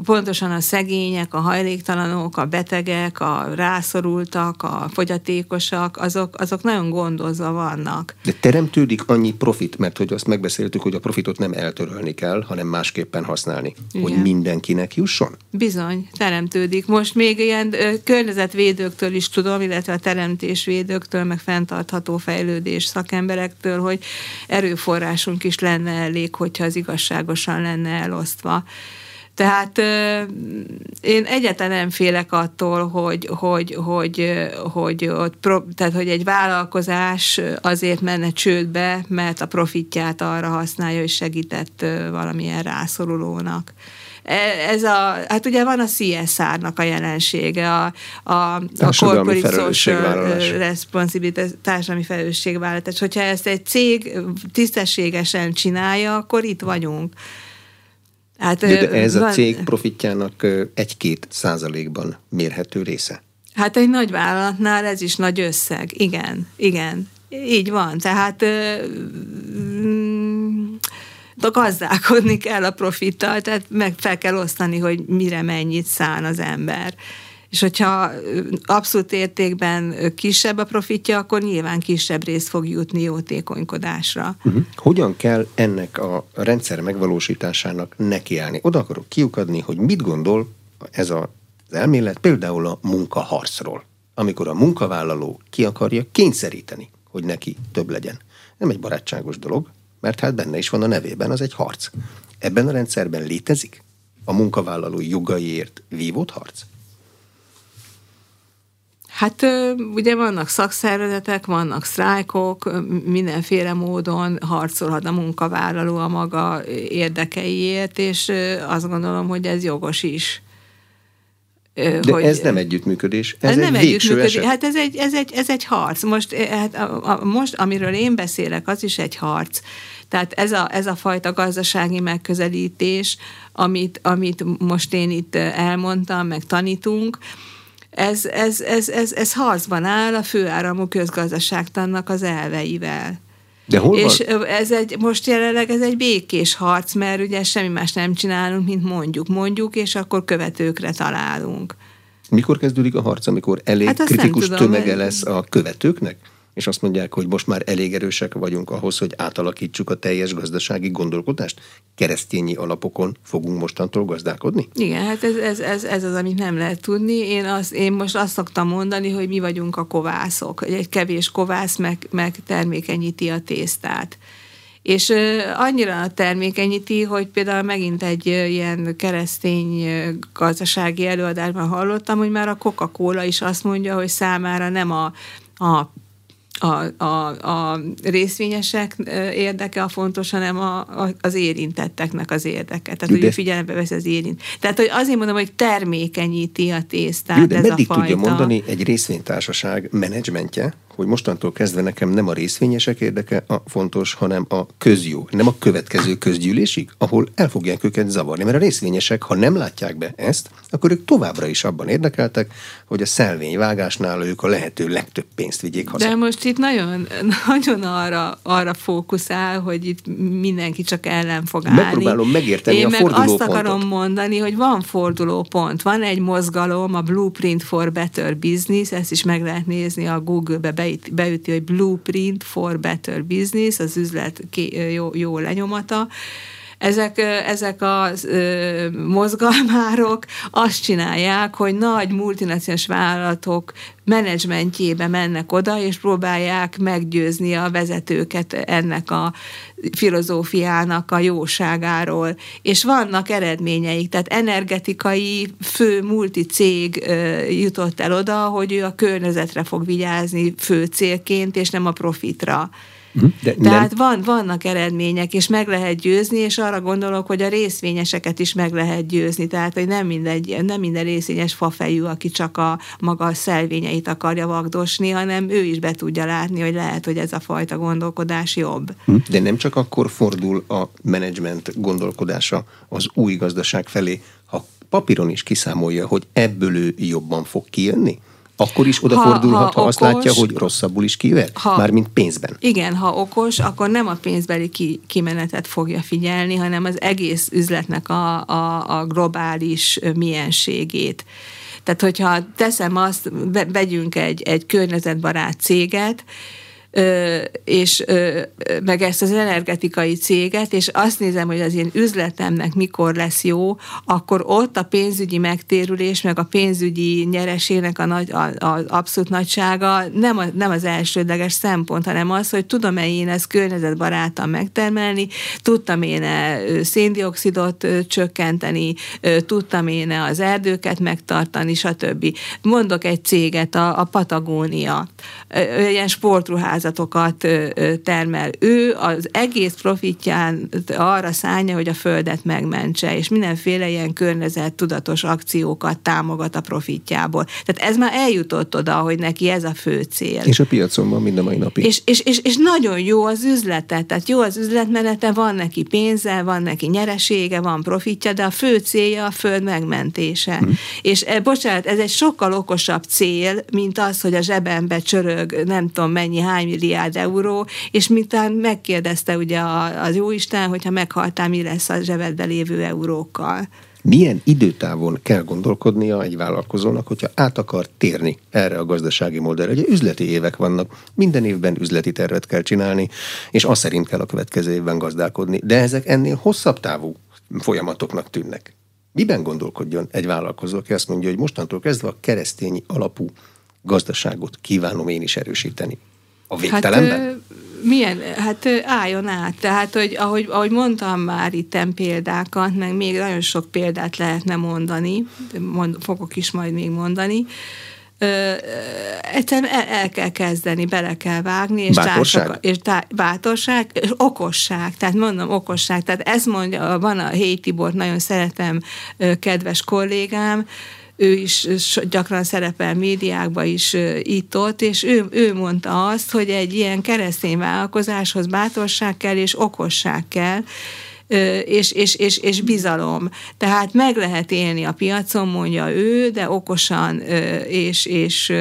pontosan a szegények, a hajléktalanok, a betegek, a rászorultak, a fogyatékosak, azok, azok nagyon gondozva vannak. De teremtődik annyi profit, mert hogy azt megbeszéltük, hogy a profitot nem eltörölni kell, hanem másképpen használni, Igen. hogy mindenkinek jusson? Bizony, teremtődik. Most még ilyen ö, környezetvédőktől is tudom, illetve a teremtésvédőktől, meg fenntartható fejlődés szakemberektől, hogy erőforrásunk is lenne elég, hogyha az igazságosan lenne elosztva. Tehát én egyetlen nem félek attól, hogy, hogy, hogy, hogy, ott, tehát, hogy egy vállalkozás azért menne csődbe, mert a profitját arra használja, hogy segített valamilyen rászorulónak e, ez a, hát ugye van a CSR-nak a jelensége, a, a, a corporate social responsibility, társadalmi felelősségvállalás. Hogyha ezt egy cég tisztességesen csinálja, akkor itt vagyunk. Hát, de, ez van... a cég profitjának egy-két százalékban mérhető része? Hát egy nagy vállalatnál ez is nagy összeg, igen, igen. Így van, tehát mm, de gazdálkodni kell a profittal, tehát meg fel kell osztani, hogy mire mennyit szán az ember. És hogyha abszolút értékben kisebb a profitja, akkor nyilván kisebb részt fog jutni jótékonykodásra. Uh-huh. Hogyan kell ennek a rendszer megvalósításának nekiállni? Oda akarok kiukadni, hogy mit gondol ez a, az elmélet például a munkaharcról, amikor a munkavállaló ki akarja kényszeríteni, hogy neki több legyen. Nem egy barátságos dolog, mert hát benne is van a nevében, az egy harc. Ebben a rendszerben létezik a munkavállalói jogaiért vívott harc? Hát ugye vannak szakszervezetek, vannak sztrájkok, mindenféle módon harcolhat a munkavállaló a maga érdekeiért, és azt gondolom, hogy ez jogos is. De hogy, ez nem együttműködés, ez, ez egy nem együttműködés. Hát ez egy, ez, egy, ez egy harc. Most, hát a, a, most, amiről én beszélek, az is egy harc. Tehát ez a, ez a fajta gazdasági megközelítés, amit, amit most én itt elmondtam, meg tanítunk, ez, ez, ez, ez, ez harcban áll a főáramú közgazdaságtannak az elveivel. De hol és van? ez egy, most jelenleg ez egy békés harc, mert ugye semmi más nem csinálunk, mint mondjuk, mondjuk, és akkor követőkre találunk. Mikor kezdődik a harc, amikor elég hát kritikus tudom, tömege lesz a követőknek? És azt mondják, hogy most már elég erősek vagyunk ahhoz, hogy átalakítsuk a teljes gazdasági gondolkodást? Keresztényi alapokon fogunk mostantól gazdálkodni? Igen, hát ez, ez, ez, ez az, amit nem lehet tudni. Én, az, én most azt szoktam mondani, hogy mi vagyunk a kovászok. Egy kevés kovász meg, meg termékenyíti a tésztát. És annyira termékenyíti, hogy például megint egy ilyen keresztény gazdasági előadásban hallottam, hogy már a Coca-Cola is azt mondja, hogy számára nem a, a a, a, a részvényesek érdeke a fontos, hanem a, a, az érintetteknek az érdeke. Tehát, hogy figyelembe vesz az érint. Tehát, hogy azért mondom, hogy termékenyíti a tésztát Jó, de ez meddig a fajta. tudja mondani egy részvénytársaság menedzsmentje, hogy mostantól kezdve nekem nem a részvényesek érdeke a fontos, hanem a közjó, nem a következő közgyűlésig, ahol el fogják őket zavarni. Mert a részvényesek, ha nem látják be ezt, akkor ők továbbra is abban érdekeltek, hogy a szelvényvágásnál ők a lehető legtöbb pénzt vigyék haza. De most itt nagyon, nagyon arra, arra fókuszál, hogy itt mindenki csak ellen fog állni. Megpróbálom megérteni Én a meg azt akarom mondani, hogy van fordulópont, van egy mozgalom, a Blueprint for Better Business, ezt is meg lehet nézni a Google-be, beüti, hogy Blueprint for Better Business, az üzlet jó, jó lenyomata, ezek, ezek a mozgalmárok azt csinálják, hogy nagy multinacionális vállalatok menedzsmentjébe mennek oda, és próbálják meggyőzni a vezetőket ennek a filozófiának a jóságáról. És vannak eredményeik, tehát energetikai fő multicég jutott el oda, hogy ő a környezetre fog vigyázni fő célként, és nem a profitra. Mhm. De Tehát van, vannak eredmények, és meg lehet győzni, és arra gondolok, hogy a részvényeseket is meg lehet győzni. Tehát, hogy nem, mindegy, nem minden részvényes fafejű, aki csak a maga szelvényeit akarja vagdosni, hanem ő is be tudja látni, hogy lehet, hogy ez a fajta gondolkodás jobb. Mhm. De nem csak akkor fordul a menedzsment gondolkodása az új gazdaság felé, ha papíron is kiszámolja, hogy ebből ő jobban fog kijönni? Akkor is odafordulhat, ha, ha, ha azt látja, hogy rosszabbul is kiver? Ha, Mármint pénzben. Igen, ha okos, akkor nem a pénzbeli ki, kimenetet fogja figyelni, hanem az egész üzletnek a, a, a globális mienségét. Tehát, hogyha teszem azt, vegyünk egy, egy környezetbarát céget, és meg ezt az energetikai céget, és azt nézem, hogy az én üzletemnek mikor lesz jó, akkor ott a pénzügyi megtérülés, meg a pénzügyi nyeresének a nagy, az abszolút nagysága nem, a, nem az elsődleges szempont, hanem az, hogy tudom-e én ezt környezetbarátan megtermelni, tudtam én -e széndiokszidot csökkenteni, tudtam én -e az erdőket megtartani, stb. Mondok egy céget, a, a Patagónia, ilyen sportruház ágazatokat termel. Ő az egész profitján arra szánja, hogy a földet megmentse, és mindenféle ilyen környezet tudatos akciókat támogat a profitjából. Tehát ez már eljutott oda, hogy neki ez a fő cél. És a piacon van mind a mai napig. És, és, és, és nagyon jó az üzlete, tehát jó az üzletmenete, van neki pénze, van neki nyeresége, van profitja, de a fő célja a föld megmentése. Hm. És e, bocsánat, ez egy sokkal okosabb cél, mint az, hogy a zsebembe csörög nem tudom mennyi, hány milliárd euró, és miután megkérdezte ugye az Jóisten, hogyha meghaltál, mi lesz a zsebedbe lévő eurókkal. Milyen időtávon kell gondolkodnia egy vállalkozónak, hogyha át akar térni erre a gazdasági modellre? Ugye üzleti évek vannak, minden évben üzleti tervet kell csinálni, és azt szerint kell a következő évben gazdálkodni. De ezek ennél hosszabb távú folyamatoknak tűnnek. Miben gondolkodjon egy vállalkozó, aki azt mondja, hogy mostantól kezdve a keresztény alapú gazdaságot kívánom én is erősíteni? A végtelenben? Hát, milyen, hát álljon át. Tehát, hogy ahogy, ahogy mondtam már itt példákat, meg még nagyon sok példát lehetne mondani, mond, fogok is majd még mondani, ö, egyszerűen el, el kell kezdeni, bele kell vágni, és bátorság, társak, és tá, bátorság, és okosság, tehát mondom okosság, tehát ezt mondja, van a Héj Tibor, nagyon szeretem, kedves kollégám, ő is gyakran szerepel médiákban is itt-ott, és ő, ő mondta azt, hogy egy ilyen keresztény vállalkozáshoz bátorság kell és okosság kell, és, és, és, és bizalom. Tehát meg lehet élni a piacon, mondja ő, de okosan és, és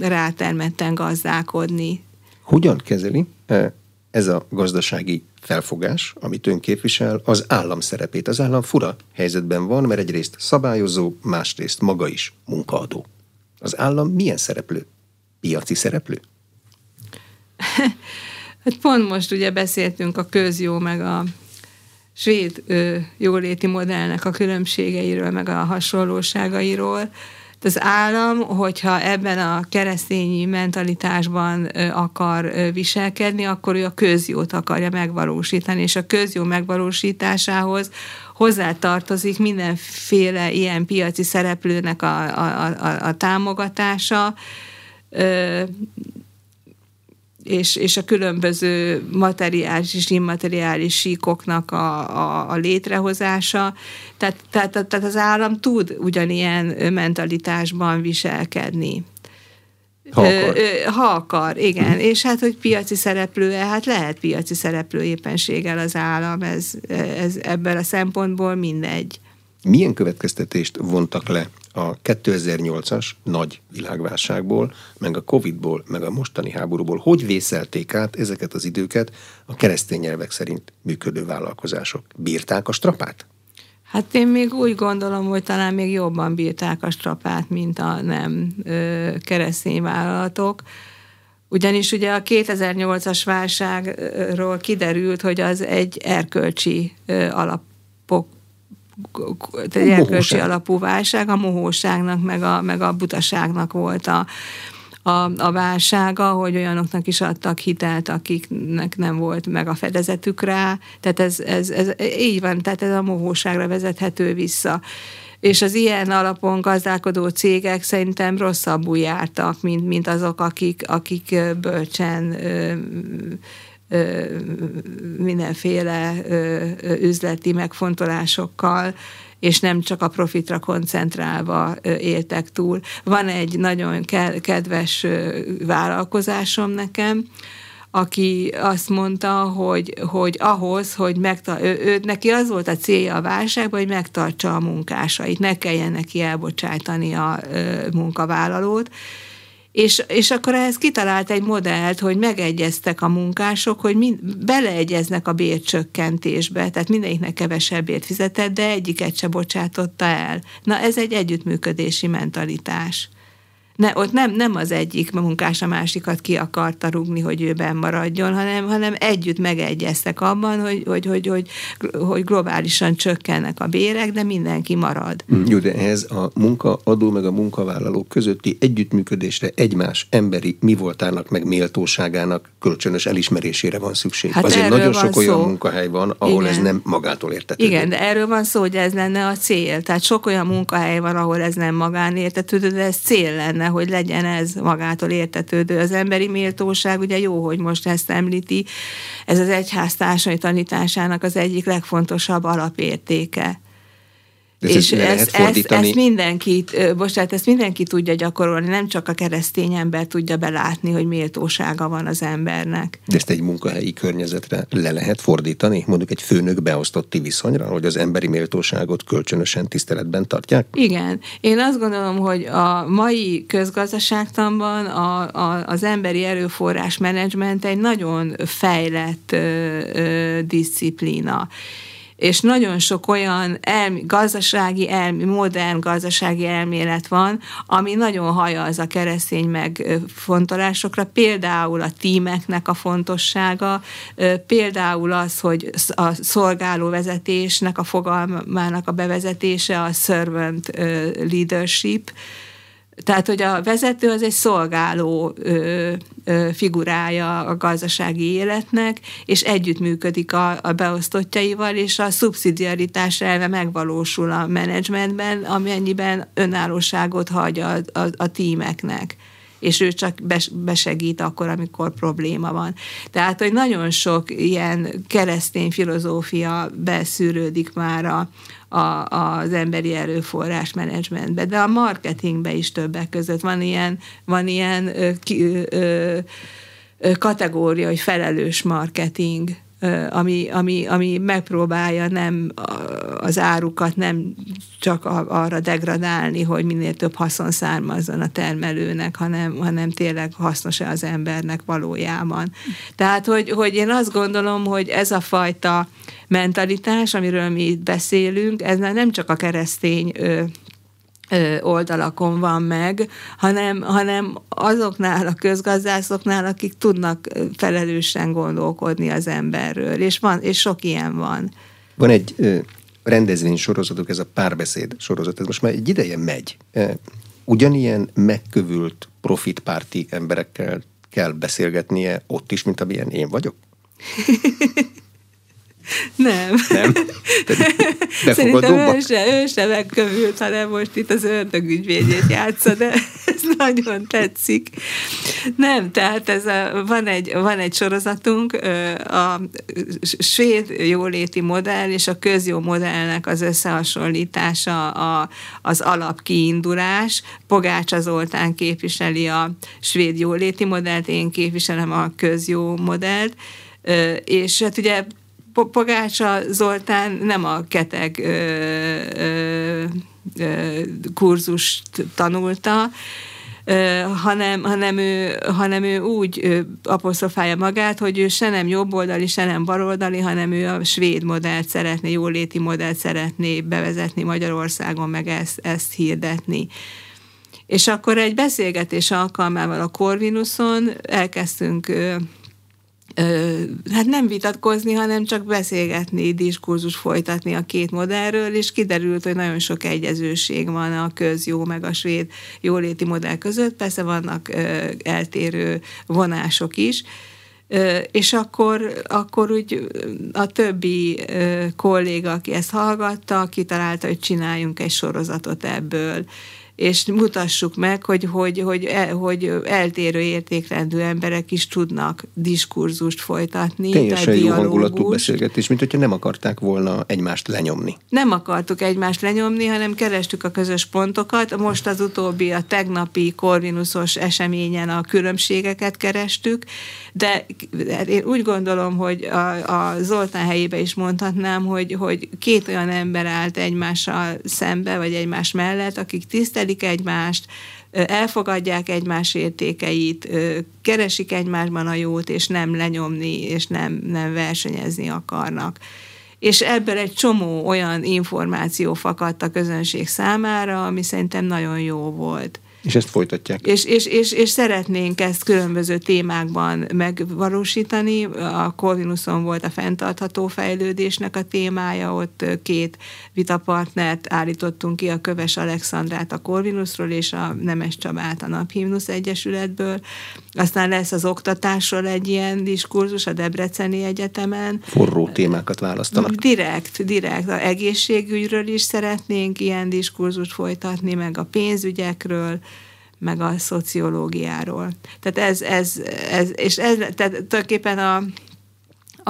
rátermetten gazdálkodni. Hogyan kezeli ez a gazdasági felfogás, amit ön képvisel, az állam szerepét. Az állam fura helyzetben van, mert egyrészt szabályozó, másrészt maga is munkaadó. Az állam milyen szereplő? Piaci szereplő? hát pont most ugye beszéltünk a közjó meg a svéd ö, jóléti modellnek a különbségeiről, meg a hasonlóságairól. Az állam, hogyha ebben a keresztényi mentalitásban akar viselkedni, akkor ő a közjót akarja megvalósítani, és a közjó megvalósításához hozzátartozik mindenféle ilyen piaci szereplőnek a, a, a, a támogatása, és, és a különböző materiális és immateriális síkoknak a, a, a létrehozása. Tehát, tehát, tehát az állam tud ugyanilyen mentalitásban viselkedni. Ha akar. Ha akar, igen. Mm. És hát, hogy piaci szereplő hát lehet piaci szereplő éppenséggel az állam, ez, ez ebből a szempontból mindegy. Milyen következtetést vontak le a 2008-as nagy világválságból, meg a Covid-ból, meg a mostani háborúból, hogy vészelték át ezeket az időket a keresztény nyelvek szerint működő vállalkozások? Bírták a strapát? Hát én még úgy gondolom, hogy talán még jobban bírták a strapát, mint a nem ö, keresztény vállalatok. Ugyanis ugye a 2008-as válságról kiderült, hogy az egy erkölcsi alapok erkölcsi alapú válság, a mohóságnak, meg a, meg a butaságnak volt a, a, a válsága, hogy olyanoknak is adtak hitelt, akiknek nem volt meg a fedezetük rá. Tehát ez, ez, ez így van, tehát ez a mohóságra vezethető vissza. És az ilyen alapon gazdálkodó cégek szerintem rosszabbul jártak, mint, mint azok, akik, akik bölcsen mindenféle üzleti megfontolásokkal és nem csak a profitra koncentrálva éltek túl. Van egy nagyon kedves vállalkozásom nekem, aki azt mondta, hogy, hogy ahhoz, hogy megta- ő, ő, neki az volt a célja a válságban, hogy megtartsa a munkásait, ne kelljen neki elbocsátani a munkavállalót, és, és akkor ehhez kitalált egy modellt, hogy megegyeztek a munkások, hogy mind, beleegyeznek a bércsökkentésbe, tehát mindegyiknek kevesebbért fizetett, de egyiket se bocsátotta el. Na ez egy együttműködési mentalitás ne, ott nem, nem az egyik munkás a másikat ki akarta rugni, hogy ő benn maradjon, hanem, hanem együtt megegyeztek abban, hogy, hogy, hogy, hogy, hogy globálisan csökkennek a bérek, de mindenki marad. Mm, jó, de ehhez a munkaadó meg a munkavállaló közötti együttműködésre egymás emberi mi voltának meg méltóságának kölcsönös elismerésére van szükség. Hát Azért nagyon sok szó. olyan munkahely van, ahol Igen. ez nem magától értetődő. Igen, de erről van szó, hogy ez lenne a cél. Tehát sok olyan munkahely van, ahol ez nem magánértetődő, de ez cél lenne, hogy legyen ez magától értetődő. Az emberi méltóság, ugye jó, hogy most ezt említi, ez az egyház tanításának az egyik legfontosabb alapértéke. De és ezt, ezt, ezt mindenki, bocsánat, ezt mindenki tudja gyakorolni, nem csak a keresztény ember tudja belátni, hogy méltósága van az embernek. De ezt egy munkahelyi környezetre le lehet fordítani? Mondjuk egy főnök beosztotti viszonyra, hogy az emberi méltóságot kölcsönösen tiszteletben tartják? Igen. Én azt gondolom, hogy a mai közgazdaságtanban a, a, az emberi erőforrás menedzsment egy nagyon fejlett ö, ö, disziplína és nagyon sok olyan elmi, gazdasági, elmi, modern gazdasági elmélet van, ami nagyon haja az a keresztény megfontolásokra, például a tímeknek a fontossága, például az, hogy a szolgáló vezetésnek a fogalmának a bevezetése, a servant leadership, tehát, hogy a vezető az egy szolgáló ö, ö, figurája a gazdasági életnek, és együttműködik a, a beosztottjaival, és a szubszidiaritás elve megvalósul a menedzsmentben, amennyiben önállóságot hagy a, a, a tímeknek és ő csak besegít akkor, amikor probléma van. Tehát, hogy nagyon sok ilyen keresztény filozófia beszűrődik már a, a, az emberi erőforrás menedzsmentbe, de a marketingbe is többek között van ilyen, van ilyen ö, ö, ö, kategória, hogy felelős marketing, ami, ami, ami megpróbálja nem az árukat nem csak arra degradálni, hogy minél több haszon származzon a termelőnek, hanem, hanem tényleg hasznos-e az embernek valójában. Tehát, hogy, hogy én azt gondolom, hogy ez a fajta mentalitás, amiről mi itt beszélünk, ez nem csak a keresztény oldalakon van meg, hanem, hanem azoknál a közgazdászoknál, akik tudnak felelősen gondolkodni az emberről, és, van, és sok ilyen van. Van egy rendezvény sorozatok, ez a párbeszéd sorozat, ez most már egy ideje megy. Ugyanilyen megkövült profitpárti emberekkel kell beszélgetnie ott is, mint amilyen én vagyok? Nem. Nem? Szerintem ő se, ő se megkövült, hanem most itt az ördögügyvédjét játsza, de ez nagyon tetszik. Nem, tehát ez a, van, egy, van egy sorozatunk, a svéd jóléti modell és a közjó modellnek az összehasonlítása a, az alapkiindulás. Pogácsa Zoltán képviseli a svéd jóléti modellt, én képviselem a közjó modellt, és hát ugye Pogácsa Zoltán nem a keteg ö, ö, ö, kurzust tanulta, hanem, hanem, ő, hanem ő úgy apostrofálja magát, hogy ő se nem jobboldali, se nem baloldali, hanem ő a svéd modellt szeretné, jóléti modellt szeretné bevezetni Magyarországon, meg ezt, ezt hirdetni. És akkor egy beszélgetés alkalmával a Corvinuson elkezdtünk hát nem vitatkozni, hanem csak beszélgetni, diskurzus folytatni a két modellről, és kiderült, hogy nagyon sok egyezőség van a közjó meg a svéd jóléti modell között, persze vannak eltérő vonások is, és akkor, akkor úgy a többi kolléga, aki ezt hallgatta, kitalálta, hogy csináljunk egy sorozatot ebből, és mutassuk meg, hogy, hogy, hogy, el, hogy eltérő értékrendű emberek is tudnak diskurzust folytatni. Teljesen jó hangulatú beszélgetés, mint hogyha nem akarták volna egymást lenyomni. Nem akartuk egymást lenyomni, hanem kerestük a közös pontokat. Most az utóbbi, a tegnapi Corvinusos eseményen a különbségeket kerestük, de én úgy gondolom, hogy a, a Zoltán helyébe is mondhatnám, hogy, hogy két olyan ember állt egymással szembe, vagy egymás mellett, akik tisztelik egymást, elfogadják egymás értékeit, keresik egymásban a jót, és nem lenyomni, és nem, nem versenyezni akarnak. És ebből egy csomó olyan információ fakadt a közönség számára, ami szerintem nagyon jó volt. És ezt folytatják. És, és, és, és szeretnénk ezt különböző témákban megvalósítani. A Corvinuson volt a fenntartható fejlődésnek a témája, ott két vitapartnert állítottunk ki, a Köves Alexandrát a Corvinusról és a Nemes Csabát a Naphimnusz Egyesületből. Aztán lesz az oktatásról egy ilyen diskurzus a Debreceni Egyetemen. Forró témákat választanak. Direkt, direkt. A egészségügyről is szeretnénk ilyen diskurzust folytatni, meg a pénzügyekről, meg a szociológiáról. Tehát ez, ez, ez és ez, tehát tulajdonképpen a,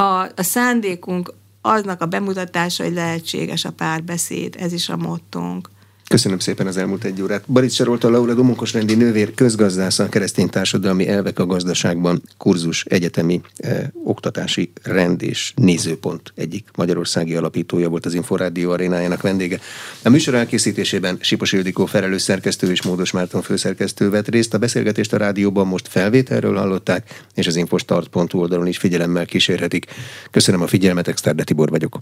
a, a szándékunk aznak a bemutatása, hogy lehetséges a párbeszéd, ez is a mottónk. Köszönöm szépen az elmúlt egy órát. Baric Sarolta Laura Domonkos rendi nővér közgazdásza a keresztény társadalmi elvek a gazdaságban kurzus egyetemi eh, oktatási rend és nézőpont egyik magyarországi alapítója volt az Inforádió arénájának vendége. A műsor elkészítésében Sipos Ildikó felelős szerkesztő és Módos Márton főszerkesztő vett részt. A beszélgetést a rádióban most felvételről hallották, és az infostart.hu oldalon is figyelemmel kísérhetik. Köszönöm a figyelmet, Exterde Tibor vagyok.